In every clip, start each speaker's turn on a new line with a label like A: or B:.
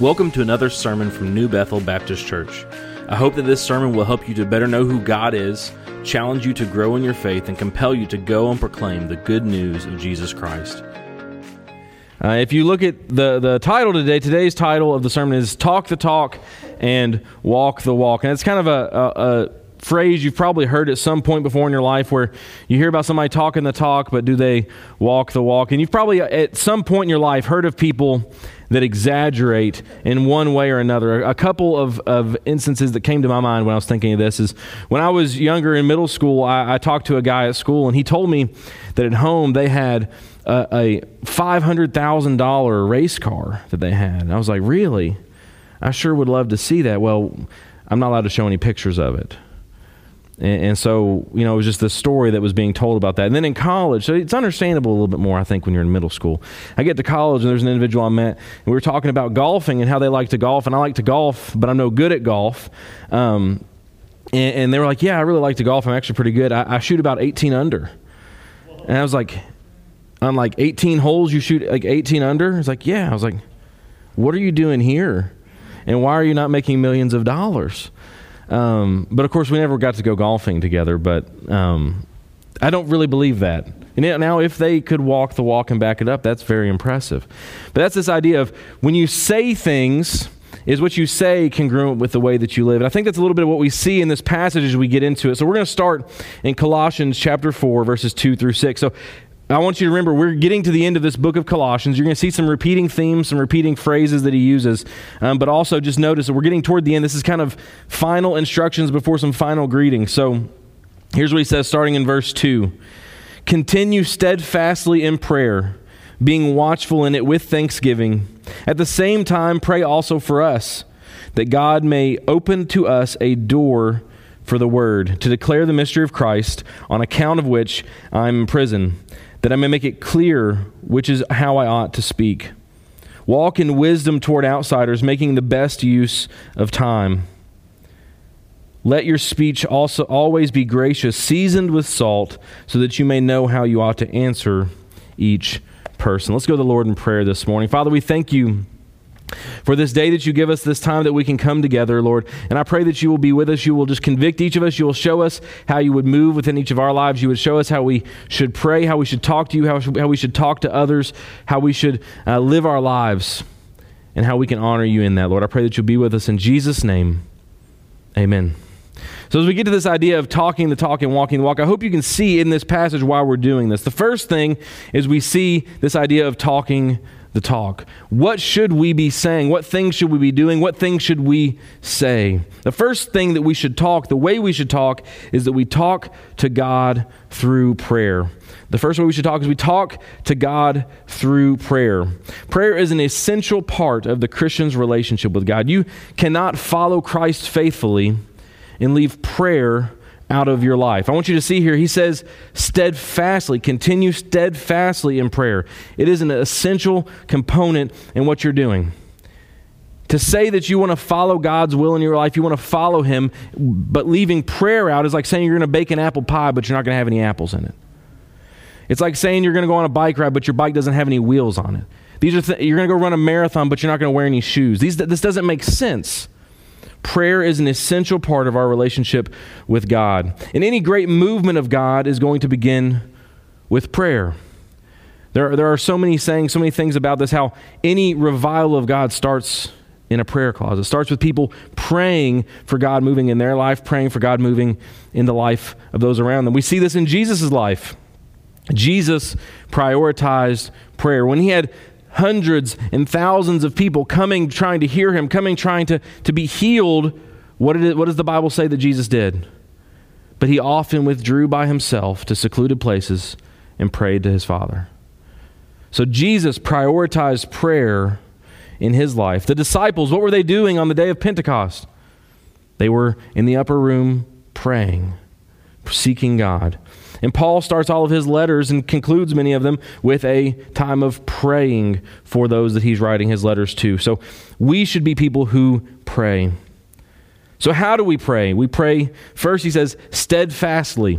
A: Welcome to another sermon from New Bethel Baptist Church. I hope that this sermon will help you to better know who God is, challenge you to grow in your faith, and compel you to go and proclaim the good news of Jesus Christ.
B: Uh, if you look at the, the title today, today's title of the sermon is Talk the Talk and Walk the Walk. And it's kind of a, a, a phrase you've probably heard at some point before in your life where you hear about somebody talking the talk, but do they walk the walk? And you've probably at some point in your life heard of people that exaggerate in one way or another. A couple of, of instances that came to my mind when I was thinking of this is when I was younger in middle school, I, I talked to a guy at school, and he told me that at home they had a, a $500,000 race car that they had. And I was like, really? I sure would love to see that. Well, I'm not allowed to show any pictures of it. And, and, so, you know, it was just the story that was being told about that. And then in college, so it's understandable a little bit more, I think, when you're in middle school. I get to college, and there's an individual I met, and we were talking about golfing and how they like to golf. And I like to golf, but I'm no good at golf. Um, and, and, they were like, Yeah, I really like to golf. I'm actually pretty good. I, I shoot about 18 under. And I was like, On like 18 holes, you shoot like 18 under? It's like, Yeah. I was like, What are you doing here? And why are you not making millions of dollars? Um, but of course, we never got to go golfing together. But um, I don't really believe that. And now, if they could walk the walk and back it up, that's very impressive. But that's this idea of when you say things, is what you say congruent with the way that you live? And I think that's a little bit of what we see in this passage as we get into it. So we're going to start in Colossians chapter 4, verses 2 through 6. So I want you to remember, we're getting to the end of this book of Colossians. You're going to see some repeating themes, some repeating phrases that he uses. Um, but also just notice that we're getting toward the end. This is kind of final instructions before some final greetings. So here's what he says, starting in verse 2 Continue steadfastly in prayer, being watchful in it with thanksgiving. At the same time, pray also for us, that God may open to us a door for the word, to declare the mystery of Christ, on account of which I'm in prison that I may make it clear which is how I ought to speak. Walk in wisdom toward outsiders, making the best use of time. Let your speech also always be gracious, seasoned with salt, so that you may know how you ought to answer each person. Let's go to the Lord in prayer this morning. Father, we thank you for this day that you give us, this time that we can come together, Lord. And I pray that you will be with us. You will just convict each of us. You will show us how you would move within each of our lives. You would show us how we should pray, how we should talk to you, how, how we should talk to others, how we should uh, live our lives, and how we can honor you in that, Lord. I pray that you'll be with us in Jesus' name. Amen. So, as we get to this idea of talking the talk and walking the walk, I hope you can see in this passage why we're doing this. The first thing is we see this idea of talking the talk. What should we be saying? What things should we be doing? What things should we say? The first thing that we should talk, the way we should talk, is that we talk to God through prayer. The first way we should talk is we talk to God through prayer. Prayer is an essential part of the Christian's relationship with God. You cannot follow Christ faithfully and leave prayer out of your life. I want you to see here, he says, steadfastly, continue steadfastly in prayer. It is an essential component in what you're doing. To say that you want to follow God's will in your life, you want to follow Him, but leaving prayer out is like saying you're going to bake an apple pie, but you're not going to have any apples in it. It's like saying you're going to go on a bike ride, but your bike doesn't have any wheels on it. These are th- you're going to go run a marathon, but you're not going to wear any shoes. These, this doesn't make sense. Prayer is an essential part of our relationship with God. And any great movement of God is going to begin with prayer. There, there are so many sayings, so many things about this, how any revival of God starts in a prayer closet. It starts with people praying for God moving in their life, praying for God moving in the life of those around them. We see this in Jesus' life. Jesus prioritized prayer. When he had hundreds and thousands of people coming trying to hear him, coming trying to, to be healed, what, did it, what does the Bible say that Jesus did? But he often withdrew by himself to secluded places and prayed to his Father. So Jesus prioritized prayer in his life. The disciples, what were they doing on the day of Pentecost? They were in the upper room praying, seeking God. And Paul starts all of his letters and concludes many of them with a time of praying for those that he's writing his letters to. So we should be people who pray. So, how do we pray? We pray, first, he says, steadfastly.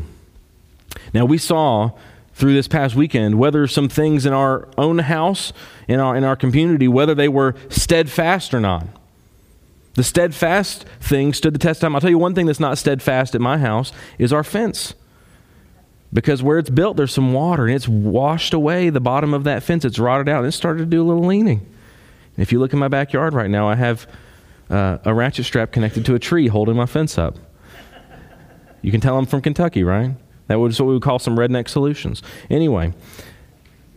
B: Now, we saw through this past weekend, whether some things in our own house, in our, in our community, whether they were steadfast or not. The steadfast thing stood the test of time. I'll tell you one thing that's not steadfast at my house is our fence. Because where it's built, there's some water and it's washed away the bottom of that fence. It's rotted out and it started to do a little leaning. And if you look in my backyard right now, I have uh, a ratchet strap connected to a tree holding my fence up. You can tell I'm from Kentucky, right? That was what we would call some redneck solutions. Anyway,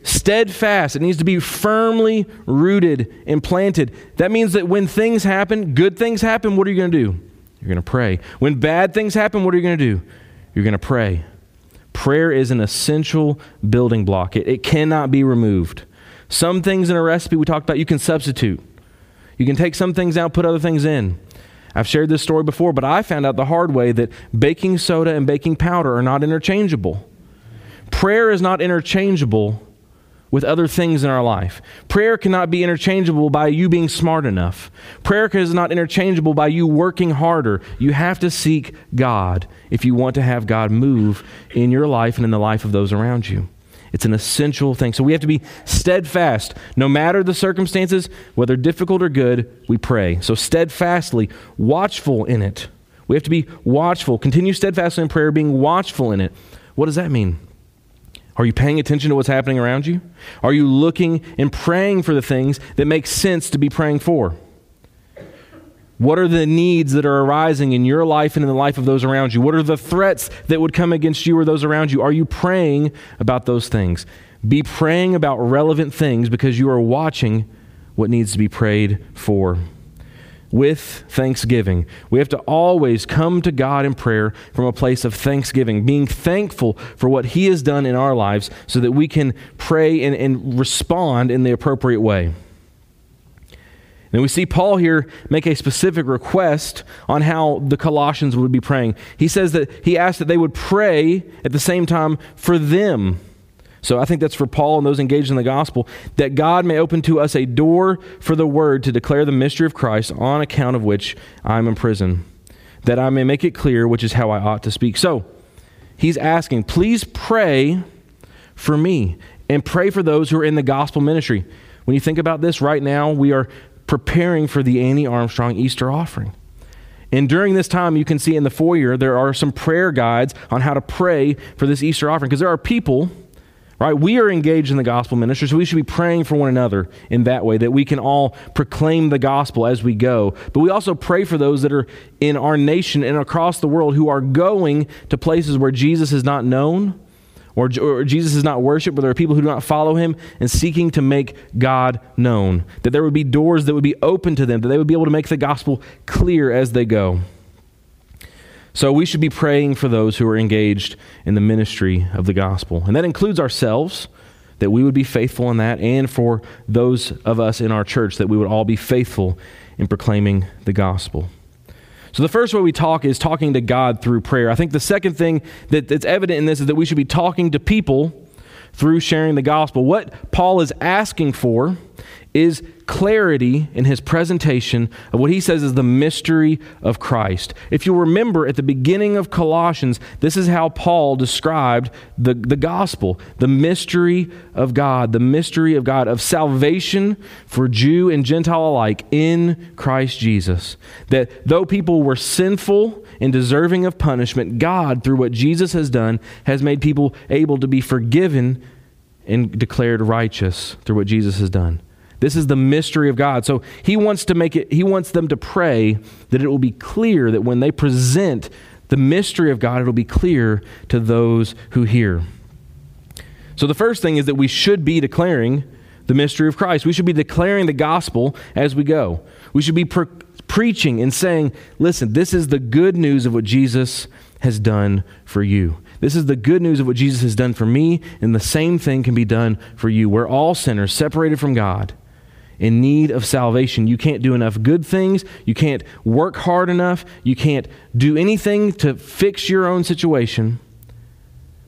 B: steadfast. It needs to be firmly rooted and planted. That means that when things happen, good things happen, what are you going to do? You're going to pray. When bad things happen, what are you going to do? You're going to pray. Prayer is an essential building block, it, it cannot be removed. Some things in a recipe we talked about, you can substitute. You can take some things out, put other things in. I've shared this story before, but I found out the hard way that baking soda and baking powder are not interchangeable. Prayer is not interchangeable with other things in our life. Prayer cannot be interchangeable by you being smart enough. Prayer is not interchangeable by you working harder. You have to seek God if you want to have God move in your life and in the life of those around you. It's an essential thing. So we have to be steadfast. No matter the circumstances, whether difficult or good, we pray. So steadfastly, watchful in it. We have to be watchful. Continue steadfastly in prayer, being watchful in it. What does that mean? Are you paying attention to what's happening around you? Are you looking and praying for the things that make sense to be praying for? What are the needs that are arising in your life and in the life of those around you? What are the threats that would come against you or those around you? Are you praying about those things? Be praying about relevant things because you are watching what needs to be prayed for. With thanksgiving. We have to always come to God in prayer from a place of thanksgiving, being thankful for what He has done in our lives so that we can pray and, and respond in the appropriate way. And we see Paul here make a specific request on how the Colossians would be praying. He says that he asked that they would pray at the same time for them. So I think that's for Paul and those engaged in the gospel, that God may open to us a door for the word to declare the mystery of Christ, on account of which I'm in prison, that I may make it clear which is how I ought to speak. So he's asking, please pray for me and pray for those who are in the gospel ministry. When you think about this right now, we are preparing for the Annie Armstrong Easter offering. And during this time, you can see in the foyer, there are some prayer guides on how to pray for this Easter offering. Because there are people, right? We are engaged in the gospel ministry, so we should be praying for one another in that way, that we can all proclaim the gospel as we go. But we also pray for those that are in our nation and across the world who are going to places where Jesus is not known or, or Jesus is not worshiped, but there are people who do not follow him and seeking to make God known. That there would be doors that would be open to them, that they would be able to make the gospel clear as they go. So we should be praying for those who are engaged in the ministry of the gospel. And that includes ourselves, that we would be faithful in that, and for those of us in our church, that we would all be faithful in proclaiming the gospel. So, the first way we talk is talking to God through prayer. I think the second thing that, that's evident in this is that we should be talking to people through sharing the gospel. What Paul is asking for is clarity in his presentation of what he says is the mystery of Christ. If you remember at the beginning of Colossians, this is how Paul described the, the gospel the mystery of God, the mystery of God, of salvation for Jew and Gentile alike in Christ Jesus. That though people were sinful and deserving of punishment, God, through what Jesus has done, has made people able to be forgiven and declared righteous through what Jesus has done. This is the mystery of God. So he wants to make it, he wants them to pray that it will be clear that when they present the mystery of God, it'll be clear to those who hear. So the first thing is that we should be declaring the mystery of Christ. We should be declaring the gospel as we go. We should be pre- preaching and saying, listen, this is the good news of what Jesus has done for you. This is the good news of what Jesus has done for me, and the same thing can be done for you. We're all sinners, separated from God in need of salvation. You can't do enough good things. You can't work hard enough. You can't do anything to fix your own situation,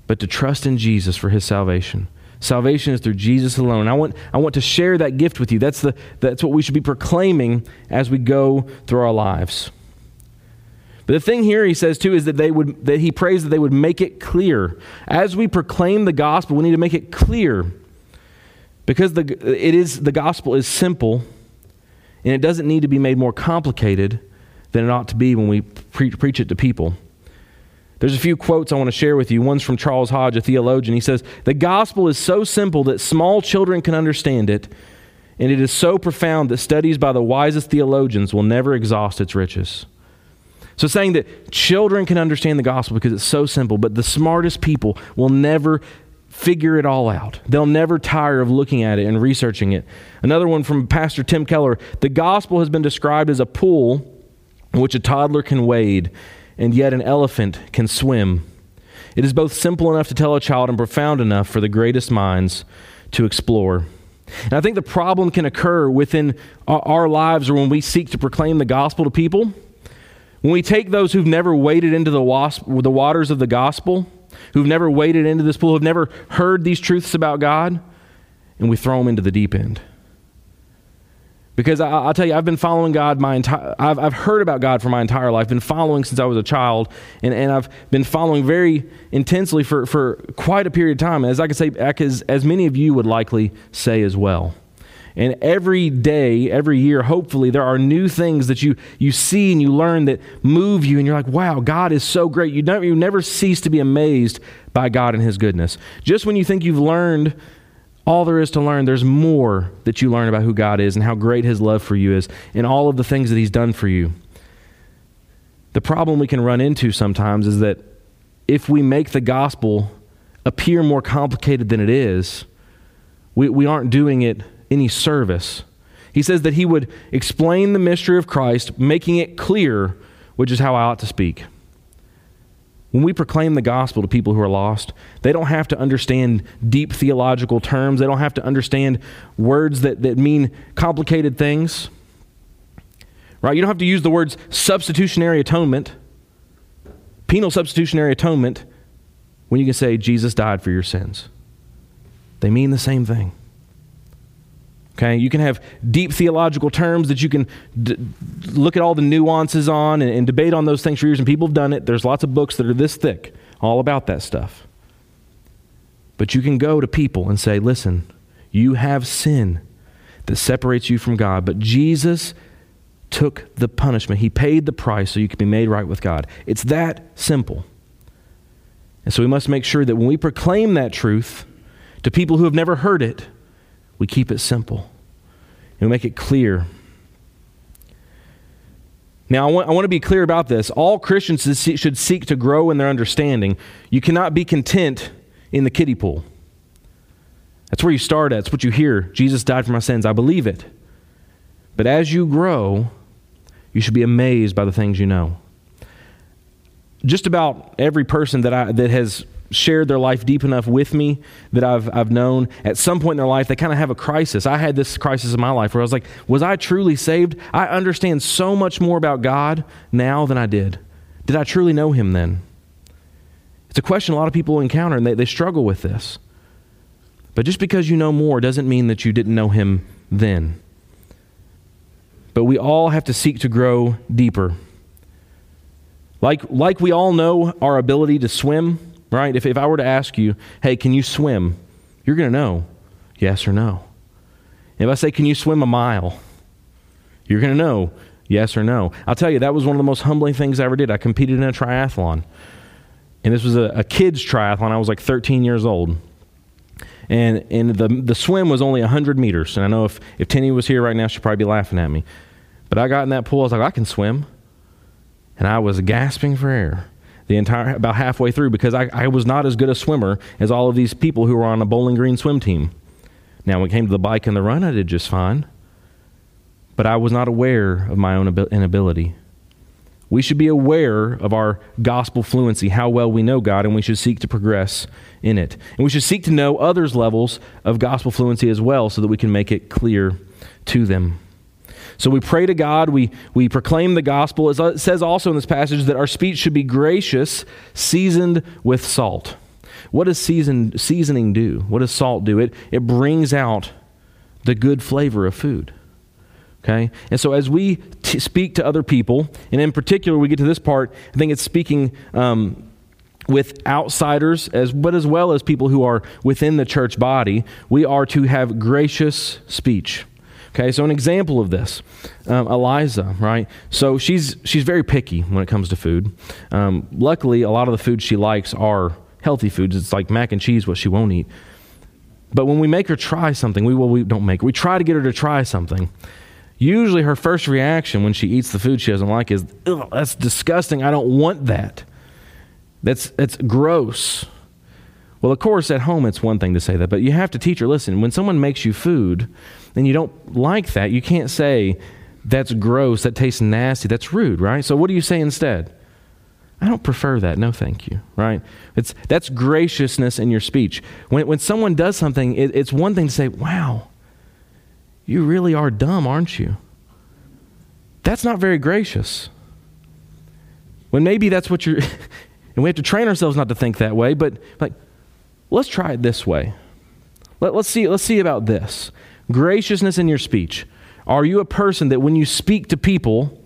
B: but to trust in Jesus for his salvation. Salvation is through Jesus alone. I want, I want to share that gift with you. That's, the, that's what we should be proclaiming as we go through our lives. But the thing here he says too is that they would that he prays that they would make it clear. As we proclaim the gospel, we need to make it clear. Because the it is the gospel is simple and it doesn't need to be made more complicated than it ought to be when we pre- preach it to people. There's a few quotes I want to share with you. One's from Charles Hodge, a theologian. He says, The gospel is so simple that small children can understand it, and it is so profound that studies by the wisest theologians will never exhaust its riches. So, saying that children can understand the gospel because it's so simple, but the smartest people will never figure it all out. They'll never tire of looking at it and researching it. Another one from Pastor Tim Keller the gospel has been described as a pool in which a toddler can wade, and yet an elephant can swim. It is both simple enough to tell a child and profound enough for the greatest minds to explore. And I think the problem can occur within our lives or when we seek to proclaim the gospel to people when we take those who've never waded into the, wasp, the waters of the gospel, who've never waded into this pool, who've never heard these truths about God, and we throw them into the deep end. Because I, will tell you, I've been following God my entire, I've, I've heard about God for my entire life, been following since I was a child, and, and I've been following very intensely for, for quite a period of time, as I could say, as, as many of you would likely say as well. And every day, every year, hopefully, there are new things that you, you see and you learn that move you, and you're like, wow, God is so great. You never, you never cease to be amazed by God and His goodness. Just when you think you've learned all there is to learn, there's more that you learn about who God is and how great His love for you is, and all of the things that He's done for you. The problem we can run into sometimes is that if we make the gospel appear more complicated than it is, we, we aren't doing it any service. He says that he would explain the mystery of Christ, making it clear, which is how I ought to speak. When we proclaim the gospel to people who are lost, they don't have to understand deep theological terms. They don't have to understand words that, that mean complicated things. Right? You don't have to use the words substitutionary atonement, penal substitutionary atonement, when you can say Jesus died for your sins. They mean the same thing. Okay, you can have deep theological terms that you can d- look at all the nuances on and, and debate on those things for years, and people have done it. There's lots of books that are this thick, all about that stuff. But you can go to people and say, listen, you have sin that separates you from God, but Jesus took the punishment. He paid the price so you can be made right with God. It's that simple. And so we must make sure that when we proclaim that truth to people who have never heard it, we keep it simple we make it clear. Now, I want, I want to be clear about this. All Christians should seek to grow in their understanding. You cannot be content in the kiddie pool. That's where you start at. It's what you hear. Jesus died for my sins. I believe it. But as you grow, you should be amazed by the things you know. Just about every person that, I, that has shared their life deep enough with me that I've, I've known, at some point in their life, they kind of have a crisis. I had this crisis in my life where I was like, was I truly saved? I understand so much more about God now than I did. Did I truly know Him then? It's a question a lot of people encounter, and they, they struggle with this. But just because you know more doesn't mean that you didn't know Him then. But we all have to seek to grow deeper. Like, like we all know our ability to swim, right? If, if I were to ask you, hey, can you swim? You're going to know yes or no. If I say, can you swim a mile? You're going to know yes or no. I'll tell you, that was one of the most humbling things I ever did. I competed in a triathlon. And this was a, a kid's triathlon. I was like 13 years old. And, and the, the swim was only 100 meters. And I know if, if Tenny was here right now, she'd probably be laughing at me. But I got in that pool. I was like, I can swim. And I was gasping for air the entire about halfway through because I, I was not as good a swimmer as all of these people who were on a bowling green swim team. Now, when it came to the bike and the run, I did just fine. But I was not aware of my own inability. We should be aware of our gospel fluency, how well we know God, and we should seek to progress in it. And we should seek to know others' levels of gospel fluency as well so that we can make it clear to them. So we pray to God, we, we proclaim the gospel. It says also in this passage that our speech should be gracious, seasoned with salt. What does season, seasoning do? What does salt do? It, it brings out the good flavor of food. Okay? And so as we t- speak to other people. And in particular, we get to this part, I think it's speaking um, with outsiders, as, but as well as people who are within the church body. We are to have gracious speech. Okay, so an example of this, um, Eliza, right? So she's she's very picky when it comes to food. Um, luckily, a lot of the foods she likes are healthy foods. It's like mac and cheese, what she won't eat. But when we make her try something, we well, we don't make. We try to get her to try something. Usually, her first reaction when she eats the food she doesn't like is, "That's disgusting. I don't want that. That's that's gross." Well, of course, at home it's one thing to say that, but you have to teach her. Listen, when someone makes you food, and you don't like that, you can't say, "That's gross. That tastes nasty. That's rude." Right? So, what do you say instead? I don't prefer that. No, thank you. Right? It's, that's graciousness in your speech. When, when someone does something, it, it's one thing to say, wow, you really are dumb, aren't you? That's not very gracious. When maybe that's what you're, and we have to train ourselves not to think that way, but like, let's try it this way. Let, let's, see, let's see about this. Graciousness in your speech. Are you a person that when you speak to people,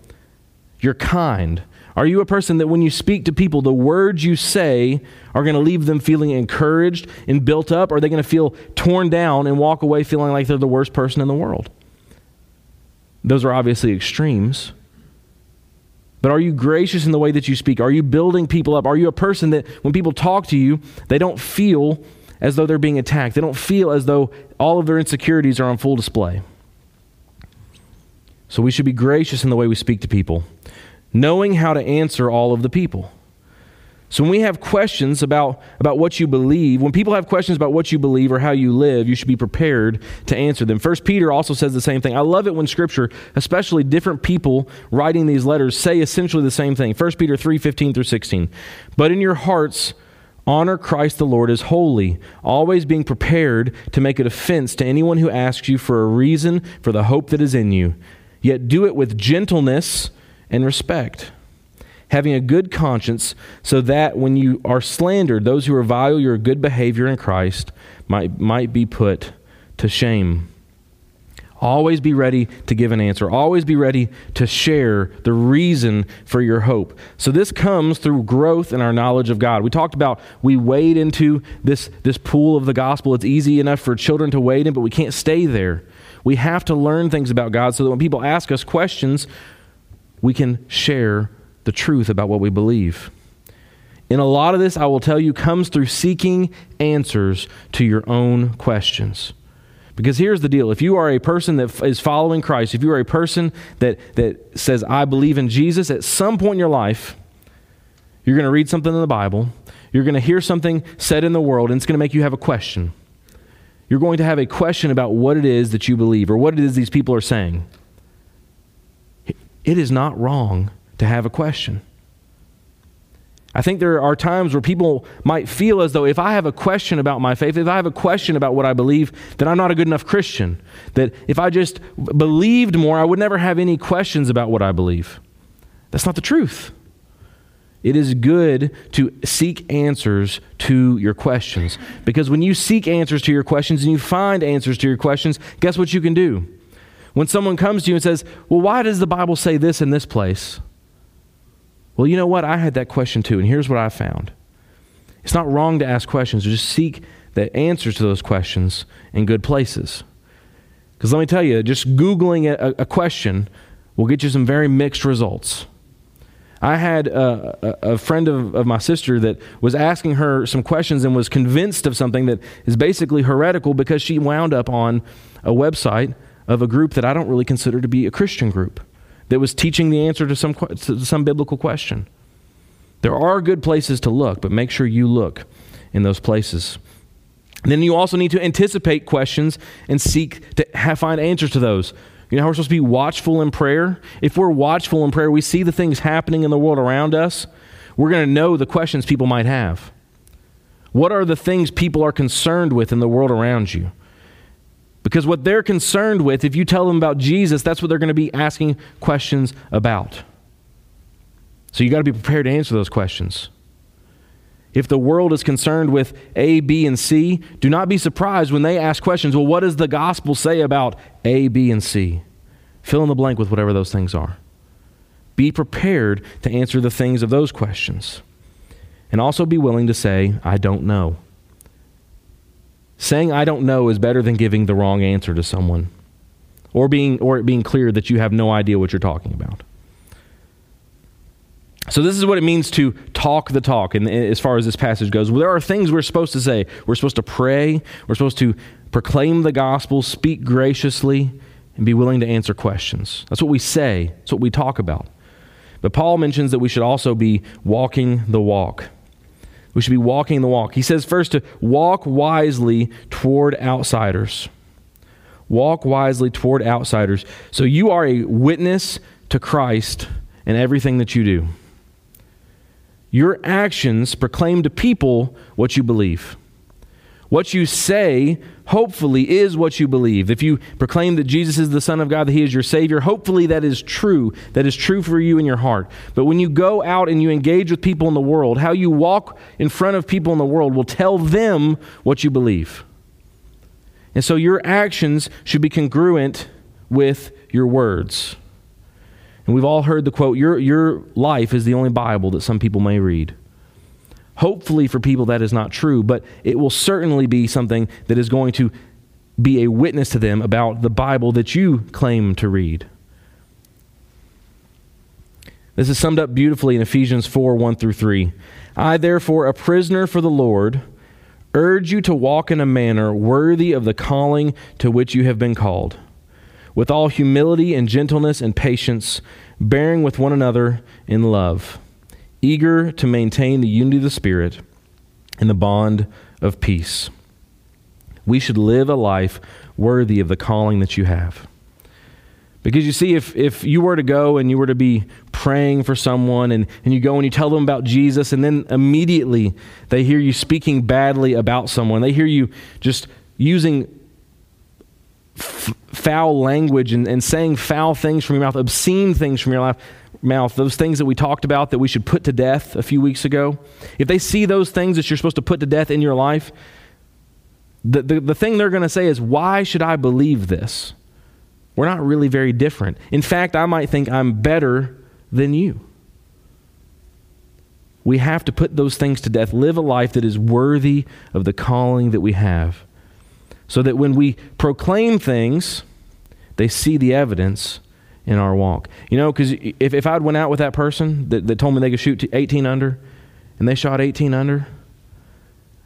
B: you're kind? Are you a person that when you speak to people, the words you say are going to leave them feeling encouraged and built up? Or are they going to feel torn down and walk away feeling like they're the worst person in the world? Those are obviously extremes. But are you gracious in the way that you speak? Are you building people up? Are you a person that when people talk to you, they don't feel as though they're being attacked? They don't feel as though all of their insecurities are on full display. So we should be gracious in the way we speak to people knowing how to answer all of the people. So when we have questions about, about what you believe, when people have questions about what you believe or how you live, you should be prepared to answer them. First Peter also says the same thing. I love it when scripture, especially different people writing these letters, say essentially the same thing. First Peter 3, 15 through 16. But in your hearts, honor Christ the Lord as holy, always being prepared to make a defense to anyone who asks you for a reason for the hope that is in you. Yet do it with gentleness and respect, having a good conscience, so that when you are slandered, those who revile your good behavior in Christ might, might be put to shame. Always be ready to give an answer. Always be ready to share the reason for your hope. So this comes through growth in our knowledge of God. We talked about we wade into this, this pool of the gospel. It's easy enough for children to wade in, but we can't stay there. We have to learn things about God so that when people ask us questions, we can share the truth about what we believe. And a lot of this, I will tell you, comes through seeking answers to your own questions. Because here's the deal if you are a person that is following Christ, if you are a person that, that says, I believe in Jesus, at some point in your life, you're going to read something in the Bible, you're going to hear something said in the world, and it's going to make you have a question. You're going to have a question about what it is that you believe or what it is these people are saying it is not wrong to have a question. I think there are times where people might feel as though if I have a question about my faith, if I have a question about what I believe, then I'm not a good enough Christian. That if I just believed more, I would never have any questions about what I believe. That's not the truth. It is good to seek answers to your questions. Because when you seek answers to your questions and you find answers to your questions, guess what you can do? When someone comes to you and says, Well, why does the Bible say this in this place? Well, you know what? I had that question too, and here's what I found. It's not wrong to ask questions, just seek the answers to those questions in good places. Because let me tell you, just Googling a, a, question will get you some very mixed results. I had a, a, friend of, of my sister that was asking her some questions and was convinced of something that is basically heretical because she wound up on a website of a group that I don't really consider to be a Christian group that was teaching the answer to some, to some biblical question. There are good places to look, but make sure you look in those places. Then you also need to anticipate questions and seek to have, find answers to those. You know how we're supposed to be watchful in prayer? If we're watchful in prayer, we see the things happening in the world around us, we're going to know the questions people might have. What are the things people are concerned with in the world around you? Because what they're concerned with, if you tell them about Jesus, that's what they're going to be asking questions about. So you got to be prepared to answer those questions. If the world is concerned with A, B, and C, do not be surprised when they ask questions. Well, what does the gospel say about A, B, and C? Fill in the blank with whatever those things are. Be prepared to answer the things of those questions. And also be willing to say, I don't know. Saying I don't know is better than giving the wrong answer to someone or being or it being clear that you have no idea what you're talking about. So this is what it means to talk the talk and as far as this passage goes. There are things we're supposed to say. We're supposed to pray, we're supposed to proclaim the gospel, speak graciously, and be willing to answer questions. That's what we say. That's what we talk about. But Paul mentions that we should also be walking the walk. We should be walking the walk. He says first to walk wisely toward outsiders. Walk wisely toward outsiders. So you are a witness to Christ in everything that you do. Your actions proclaim to people what you believe. What you say, hopefully, is what you believe. If you proclaim that Jesus is the Son of God, that He is your Savior, hopefully that is true. That is true for you in your heart. But when you go out and you engage with people in the world, how you walk in front of people in the world will tell them what you believe. And so your actions should be congruent with your words. And we've all heard the quote your, your life is the only Bible that some people may read. Hopefully, for people, that is not true, but it will certainly be something that is going to be a witness to them about the Bible that you claim to read. This is summed up beautifully in Ephesians 4 1 through 3. I, therefore, a prisoner for the Lord, urge you to walk in a manner worthy of the calling to which you have been called, with all humility and gentleness and patience, bearing with one another in love eager to maintain the unity of the Spirit and the bond of peace. We should live a life worthy of the calling that you have. Because you see, if, if you were to go and you were to be praying for someone and, and you go and you tell them about Jesus, and then immediately they hear you speaking badly about someone, they hear you just using f- foul language and, and saying foul things from your mouth, obscene things from your life, mouth, those things that we talked about that we should put to death a few weeks ago, if they see those things that you're supposed to put to death in your life, the, the, the thing they're going to say is, Why should I believe this? We're not really very different. In fact, I might think I'm better than you. We have to put those things to death, live a life that is worthy of the calling that we have, so that when we proclaim things, they see the evidence in our walk. You know, because if, if I'd went out with that person that, that told me they could shoot 18 under and they shot 18 under,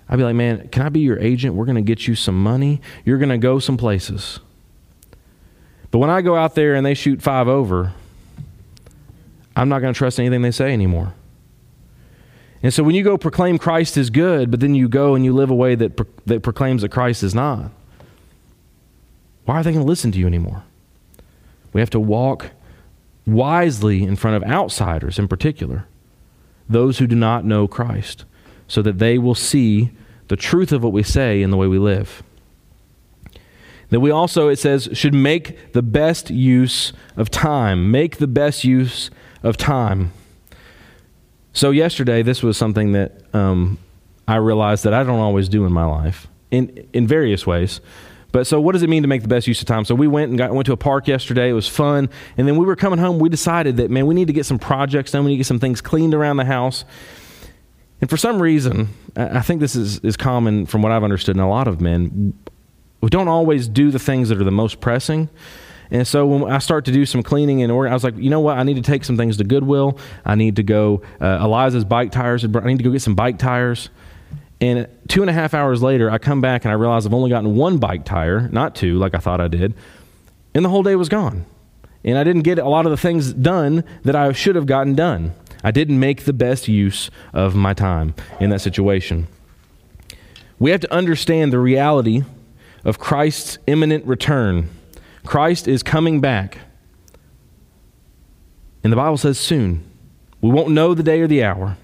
B: I'd be like, man, can I be your agent? We're going to get you some money. You're going to go some places. But when I go out there and they shoot five over, I'm not going to trust anything they say anymore. And so when you go proclaim Christ is good, but then you go and you live a way that, pro- that proclaims that Christ is not, why are they going to listen to you anymore? We have to walk wisely in front of outsiders in particular, those who do not know Christ, so that they will see the truth of what we say in the way we live. That we also, it says, should make the best use of time. Make the best use of time. So, yesterday, this was something that um, I realized that I don't always do in my life in, in various ways. But so, what does it mean to make the best use of time? So, we went and got, went to a park yesterday. It was fun. And then we were coming home. We decided that, man, we need to get some projects done. We need to get some things cleaned around the house. And for some reason, I think this is, is common from what I've understood in a lot of men. We don't always do the things that are the most pressing. And so when I start to do some cleaning and order, I was like, you know what? I need to take some things to Goodwill. I need to go. Uh, Eliza's bike tires. I need to go get some bike tires. And two and a half hours later, I come back and I realize I've only gotten one bike tire, not two, like I thought I did. And the whole day was gone. And I didn't get a lot of the things done that I should have gotten done. I didn't make the best use of my time in that situation. We have to understand the reality of Christ's imminent return. Christ is coming back. And the Bible says soon. We won't know the day or the hour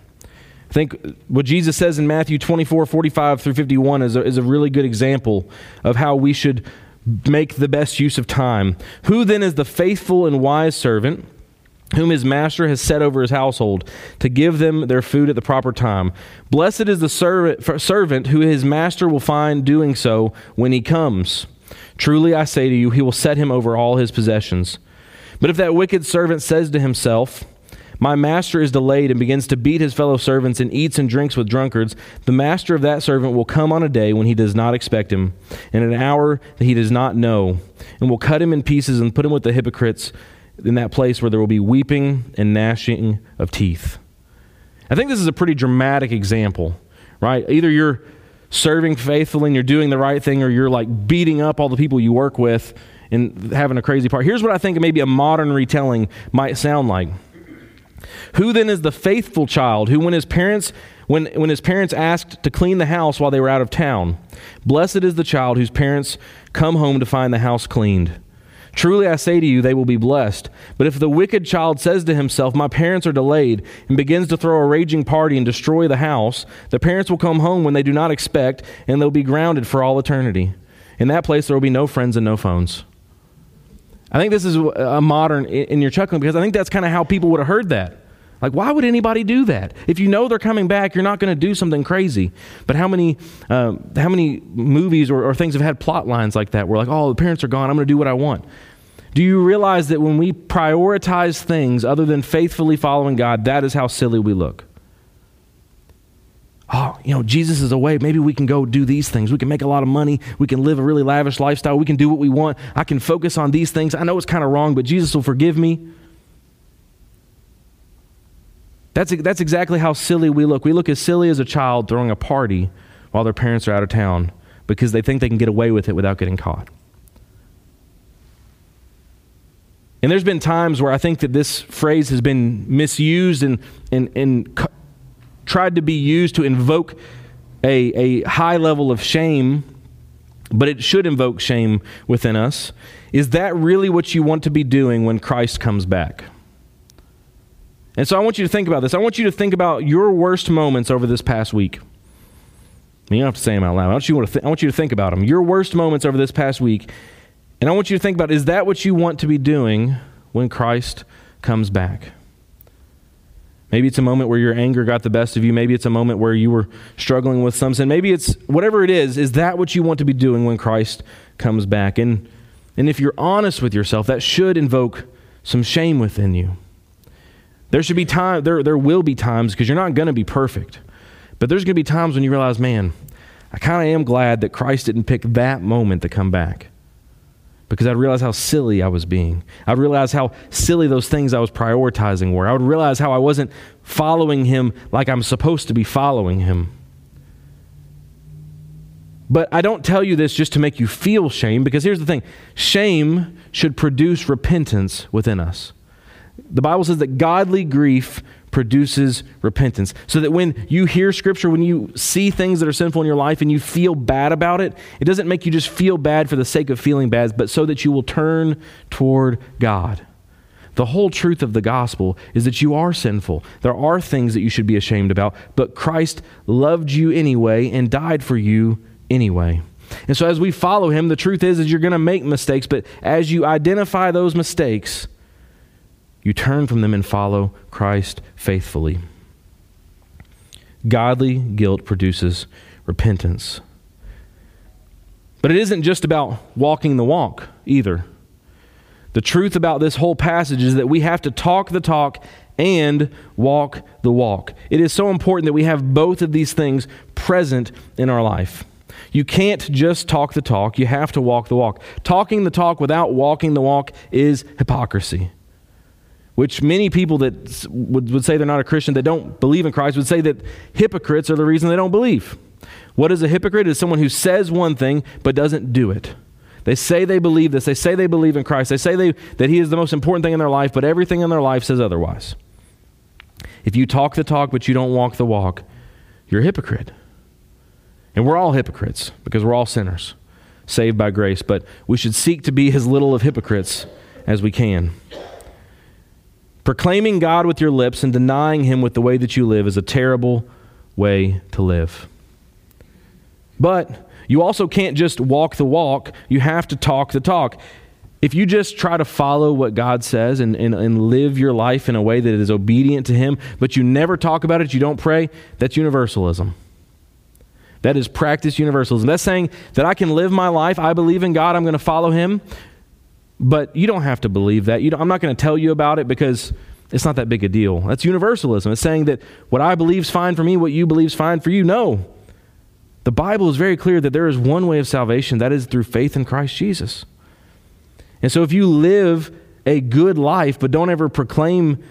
B: think what Jesus says in Matthew 24, 45 through 51 is a, is a really good example of how we should make the best use of time. Who then is the faithful and wise servant? whom his master has set over his household to give them their food at the proper time. Blessed is the servant, servant who his master will find doing so when he comes. Truly I say to you, he will set him over all his possessions. But if that wicked servant says to himself, my master is delayed and begins to beat his fellow servants and eats and drinks with drunkards, the master of that servant will come on a day when he does not expect him, and an hour that he does not know, and will cut him in pieces and put him with the hypocrites in that place where there will be weeping and gnashing of teeth. I think this is a pretty dramatic example, right? Either you're serving faithfully and you're doing the right thing, or you're like beating up all the people you work with and having a crazy part. Here's what I think maybe a modern retelling might sound like. Who then is the faithful child who, when his parents when, when his parents asked to clean the house while they were out of town, blessed is the child whose parents come home to find the house cleaned. Truly I say to you, they will be blessed. But if the wicked child says to himself, My parents are delayed, and begins to throw a raging party and destroy the house, the parents will come home when they do not expect, and they'll be grounded for all eternity. In that place, there will be no friends and no phones. I think this is a modern, in your chuckling, because I think that's kind of how people would have heard that. Like, why would anybody do that? If you know they're coming back, you're not going to do something crazy. But how many, um, how many movies or, or things have had plot lines like that where, like, oh, the parents are gone, I'm going to do what I want? Do you realize that when we prioritize things other than faithfully following God, that is how silly we look? Oh, you know, Jesus is away. Maybe we can go do these things. We can make a lot of money. We can live a really lavish lifestyle. We can do what we want. I can focus on these things. I know it's kind of wrong, but Jesus will forgive me. That's, that's exactly how silly we look. We look as silly as a child throwing a party while their parents are out of town because they think they can get away with it without getting caught. And there's been times where I think that this phrase has been misused and, and, and tried to be used to invoke a, a high level of shame, but it should invoke shame within us. Is that really what you want to be doing when Christ comes back? And so I want you to think about this. I want you to think about your worst moments over this past week. You don't have to say them out loud. I want, you to th- I want you to think about them. Your worst moments over this past week. And I want you to think about is that what you want to be doing when Christ comes back? Maybe it's a moment where your anger got the best of you. Maybe it's a moment where you were struggling with some sin. Maybe it's whatever it is, is that what you want to be doing when Christ comes back? And, and if you're honest with yourself, that should invoke some shame within you. There should be time, there, there will be times, because you're not going to be perfect, but there's going to be times when you realize, man, I kind of am glad that Christ didn't pick that moment to come back. Because I'd realize how silly I was being. I'd realize how silly those things I was prioritizing were. I would realize how I wasn't following him like I'm supposed to be following him. But I don't tell you this just to make you feel shame, because here's the thing shame should produce repentance within us the Bible says that godly grief produces repentance. So that when you hear scripture, when you see things that are sinful in your life and you feel bad about it, it doesn't make you just feel bad for the sake of feeling bad, but so that you will turn toward God. The whole truth of the gospel is that you are sinful. There are things that you should be ashamed about, but Christ loved you anyway and died for you anyway. And so as we follow him, the truth is is you're going to make mistakes, but as you identify those mistakes, you turn from them and follow Christ faithfully. Godly guilt produces repentance. But it isn't just about walking the walk either. The truth about this whole passage is that we have to talk the talk and walk the walk. It is so important that we have both of these things present in our life. You can't just talk the talk, you have to walk the walk. Talking the talk without walking the walk is hypocrisy which many people that would, would say they're not a Christian, that don't believe in Christ, would say that hypocrites are the reason they don't believe. What is a hypocrite? Is someone who says one thing but doesn't do it. They say they believe this. They say they believe in Christ. They say they, that He is the most important thing in their life, but everything in their life says otherwise. If you talk the talk but you don't walk the walk, you're a hypocrite. And we're all hypocrites because we're all sinners, saved by grace, but we should seek to be as little of hypocrites as we can. Proclaiming God with your lips and denying Him with the way that you live is a terrible way to live. But you also can't just walk the walk, you have to talk the talk. If you just try to follow what God says and, and, and live your life in a way that is obedient to Him, but you never talk about it, you don't pray, that's universalism. That is practice universalism. That's saying that I can live my life, I believe in God, I'm going to follow Him, but you don't have to believe that. I'm not going to tell you about it because it's not that big a deal. That's universalism. It's saying that what I believe is fine for me, what you believe is fine for you. No. The Bible is very clear that there is one way of salvation, that is through faith in Christ Jesus. And so if you live a good life but don't ever proclaim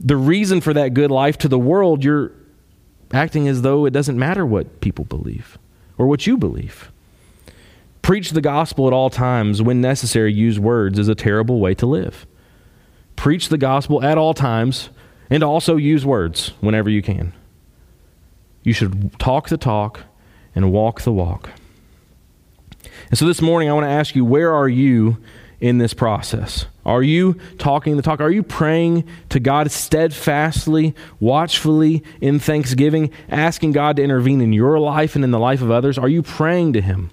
B: the reason for that good life to the world, you're acting as though it doesn't matter what people believe or what you believe. Preach the gospel at all times. When necessary, use words is a terrible way to live. Preach the gospel at all times and also use words whenever you can. You should talk the talk and walk the walk. And so this morning, I want to ask you where are you in this process? Are you talking the talk? Are you praying to God steadfastly, watchfully in thanksgiving, asking God to intervene in your life and in the life of others? Are you praying to Him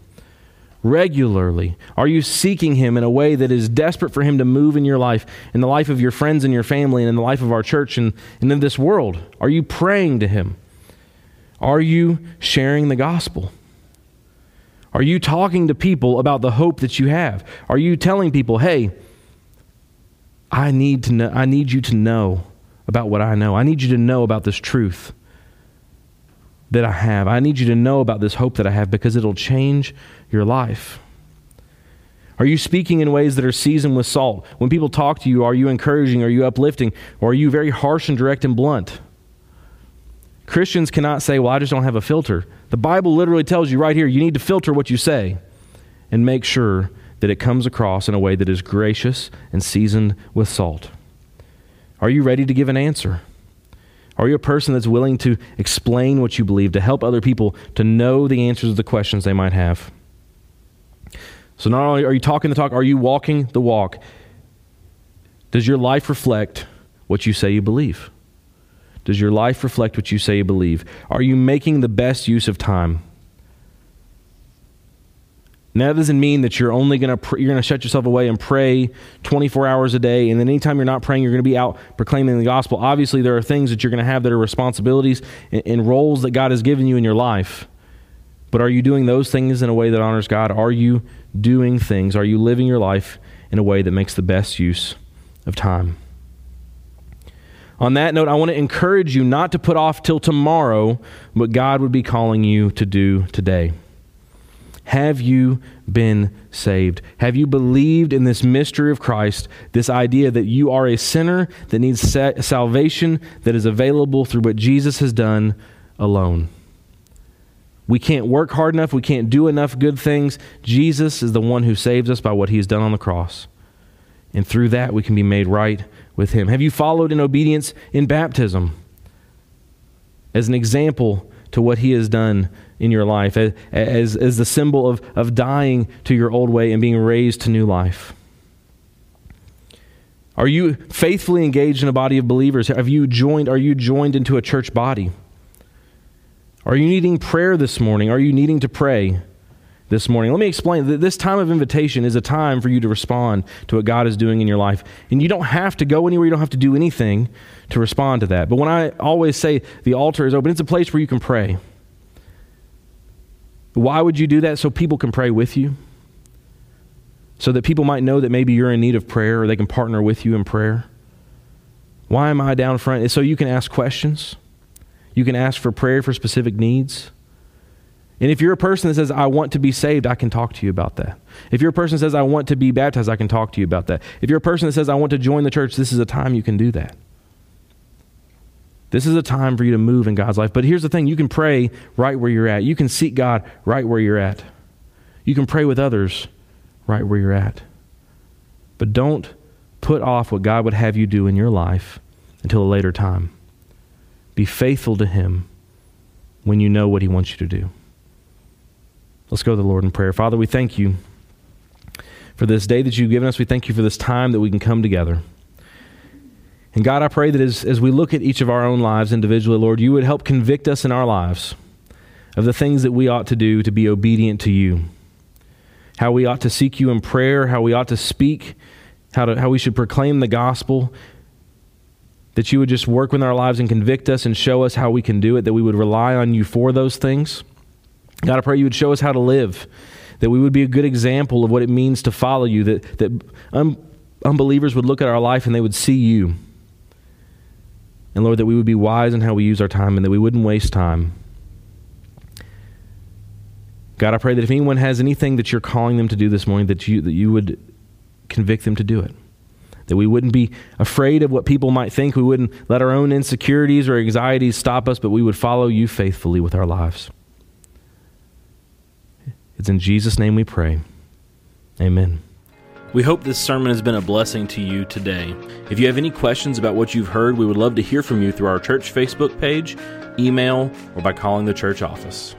B: regularly? Are you seeking Him in a way that is desperate for Him to move in your life, in the life of your friends and your family, and in the life of our church and, and in this world? Are you praying to Him? Are you sharing the gospel? Are you talking to people about the hope that you have? Are you telling people, hey, I need, to know, I need you to know about what I know. I need you to know about this truth that I have. I need you to know about this hope that I have because it'll change your life. Are you speaking in ways that are seasoned with salt? When people talk to you, are you encouraging? Are you uplifting? Or are you very harsh and direct and blunt? Christians cannot say, Well, I just don't have a filter. The Bible literally tells you right here you need to filter what you say and make sure that it comes across in a way that is gracious and seasoned with salt. Are you ready to give an answer? Are you a person that's willing to explain what you believe, to help other people to know the answers to the questions they might have? So, not only are you talking the talk, are you walking the walk? Does your life reflect what you say you believe? Does your life reflect what you say you believe? Are you making the best use of time? Now, that doesn't mean that you're only going to pr- you're going to shut yourself away and pray 24 hours a day, and then anytime you're not praying, you're going to be out proclaiming the gospel. Obviously, there are things that you're going to have that are responsibilities and, and roles that God has given you in your life. But are you doing those things in a way that honors God? Are you doing things? Are you living your life in a way that makes the best use of time? On that note, I want to encourage you not to put off till tomorrow what God would be calling you to do today. Have you been saved? Have you believed in this mystery of Christ, this idea that you are a sinner that needs salvation that is available through what Jesus has done alone? We can't work hard enough. We can't do enough good things. Jesus is the one who saves us by what he has done on the cross. And through that, we can be made right with him? Have you followed in obedience in baptism as an example to what he has done in your life, as, as, the symbol of, of dying to your old way and being raised to new life? Are you faithfully engaged in a body of believers? Have you joined, are you joined into a church body? Are you needing prayer this morning? Are you needing to pray? this morning. Let me explain that this time of invitation is a time for you to respond to what God is doing in your life. And you don't have to go anywhere, you don't have to do anything to respond to that. But when I always say the altar is open, it's a place where you can pray. Why would you do that? So people can pray with you? So that people might know that maybe you're in need of prayer or they can partner with you in prayer? Why am I down front? So you can ask questions. You can ask for prayer for specific needs. And if you're a person that says, I want to be saved, I can talk to you about that. If you're a person that says, I want to be baptized, I can talk to you about that. If you're a person that says, I want to join the church, this is a time you can do that. This is a time for you to move in God's life. But here's the thing you can pray right where you're at, you can seek God right where you're at. You can pray with others right where you're at. But don't put off what God would have you do in your life until a later time. Be faithful to Him when you know what He wants you to do. Let's go to the Lord in prayer. Father, we thank you for this day that you've given us. We thank you for this time that we can come together. And God, I pray that as, as we look at each of our own lives individually, Lord, you would help convict us in our lives of the things that we ought to do to be obedient to you. How we ought to seek you in prayer, how we ought to speak, how, to, how we should proclaim the gospel. That you would just work with our lives and convict us and show us how we can do it, that we would rely on you for those things. God, I pray you would show us how to live, that we would be a good example of what it means to follow you, that, that un- unbelievers would look at our life and they would see you. And Lord, that we would be wise in how we use our time and that we wouldn't waste time. God, I pray that if anyone has anything that you're calling them to do this morning, that you, that you would convict them to do it. That we wouldn't be afraid of what people might think. We wouldn't let our own insecurities or anxieties stop us, but we would follow you faithfully with our lives. It's in Jesus' name we pray. Amen.
A: We hope this sermon has been a blessing to you today. If you have any questions about what you've heard, we would love to hear from you through our church Facebook page, email, or by calling the church office.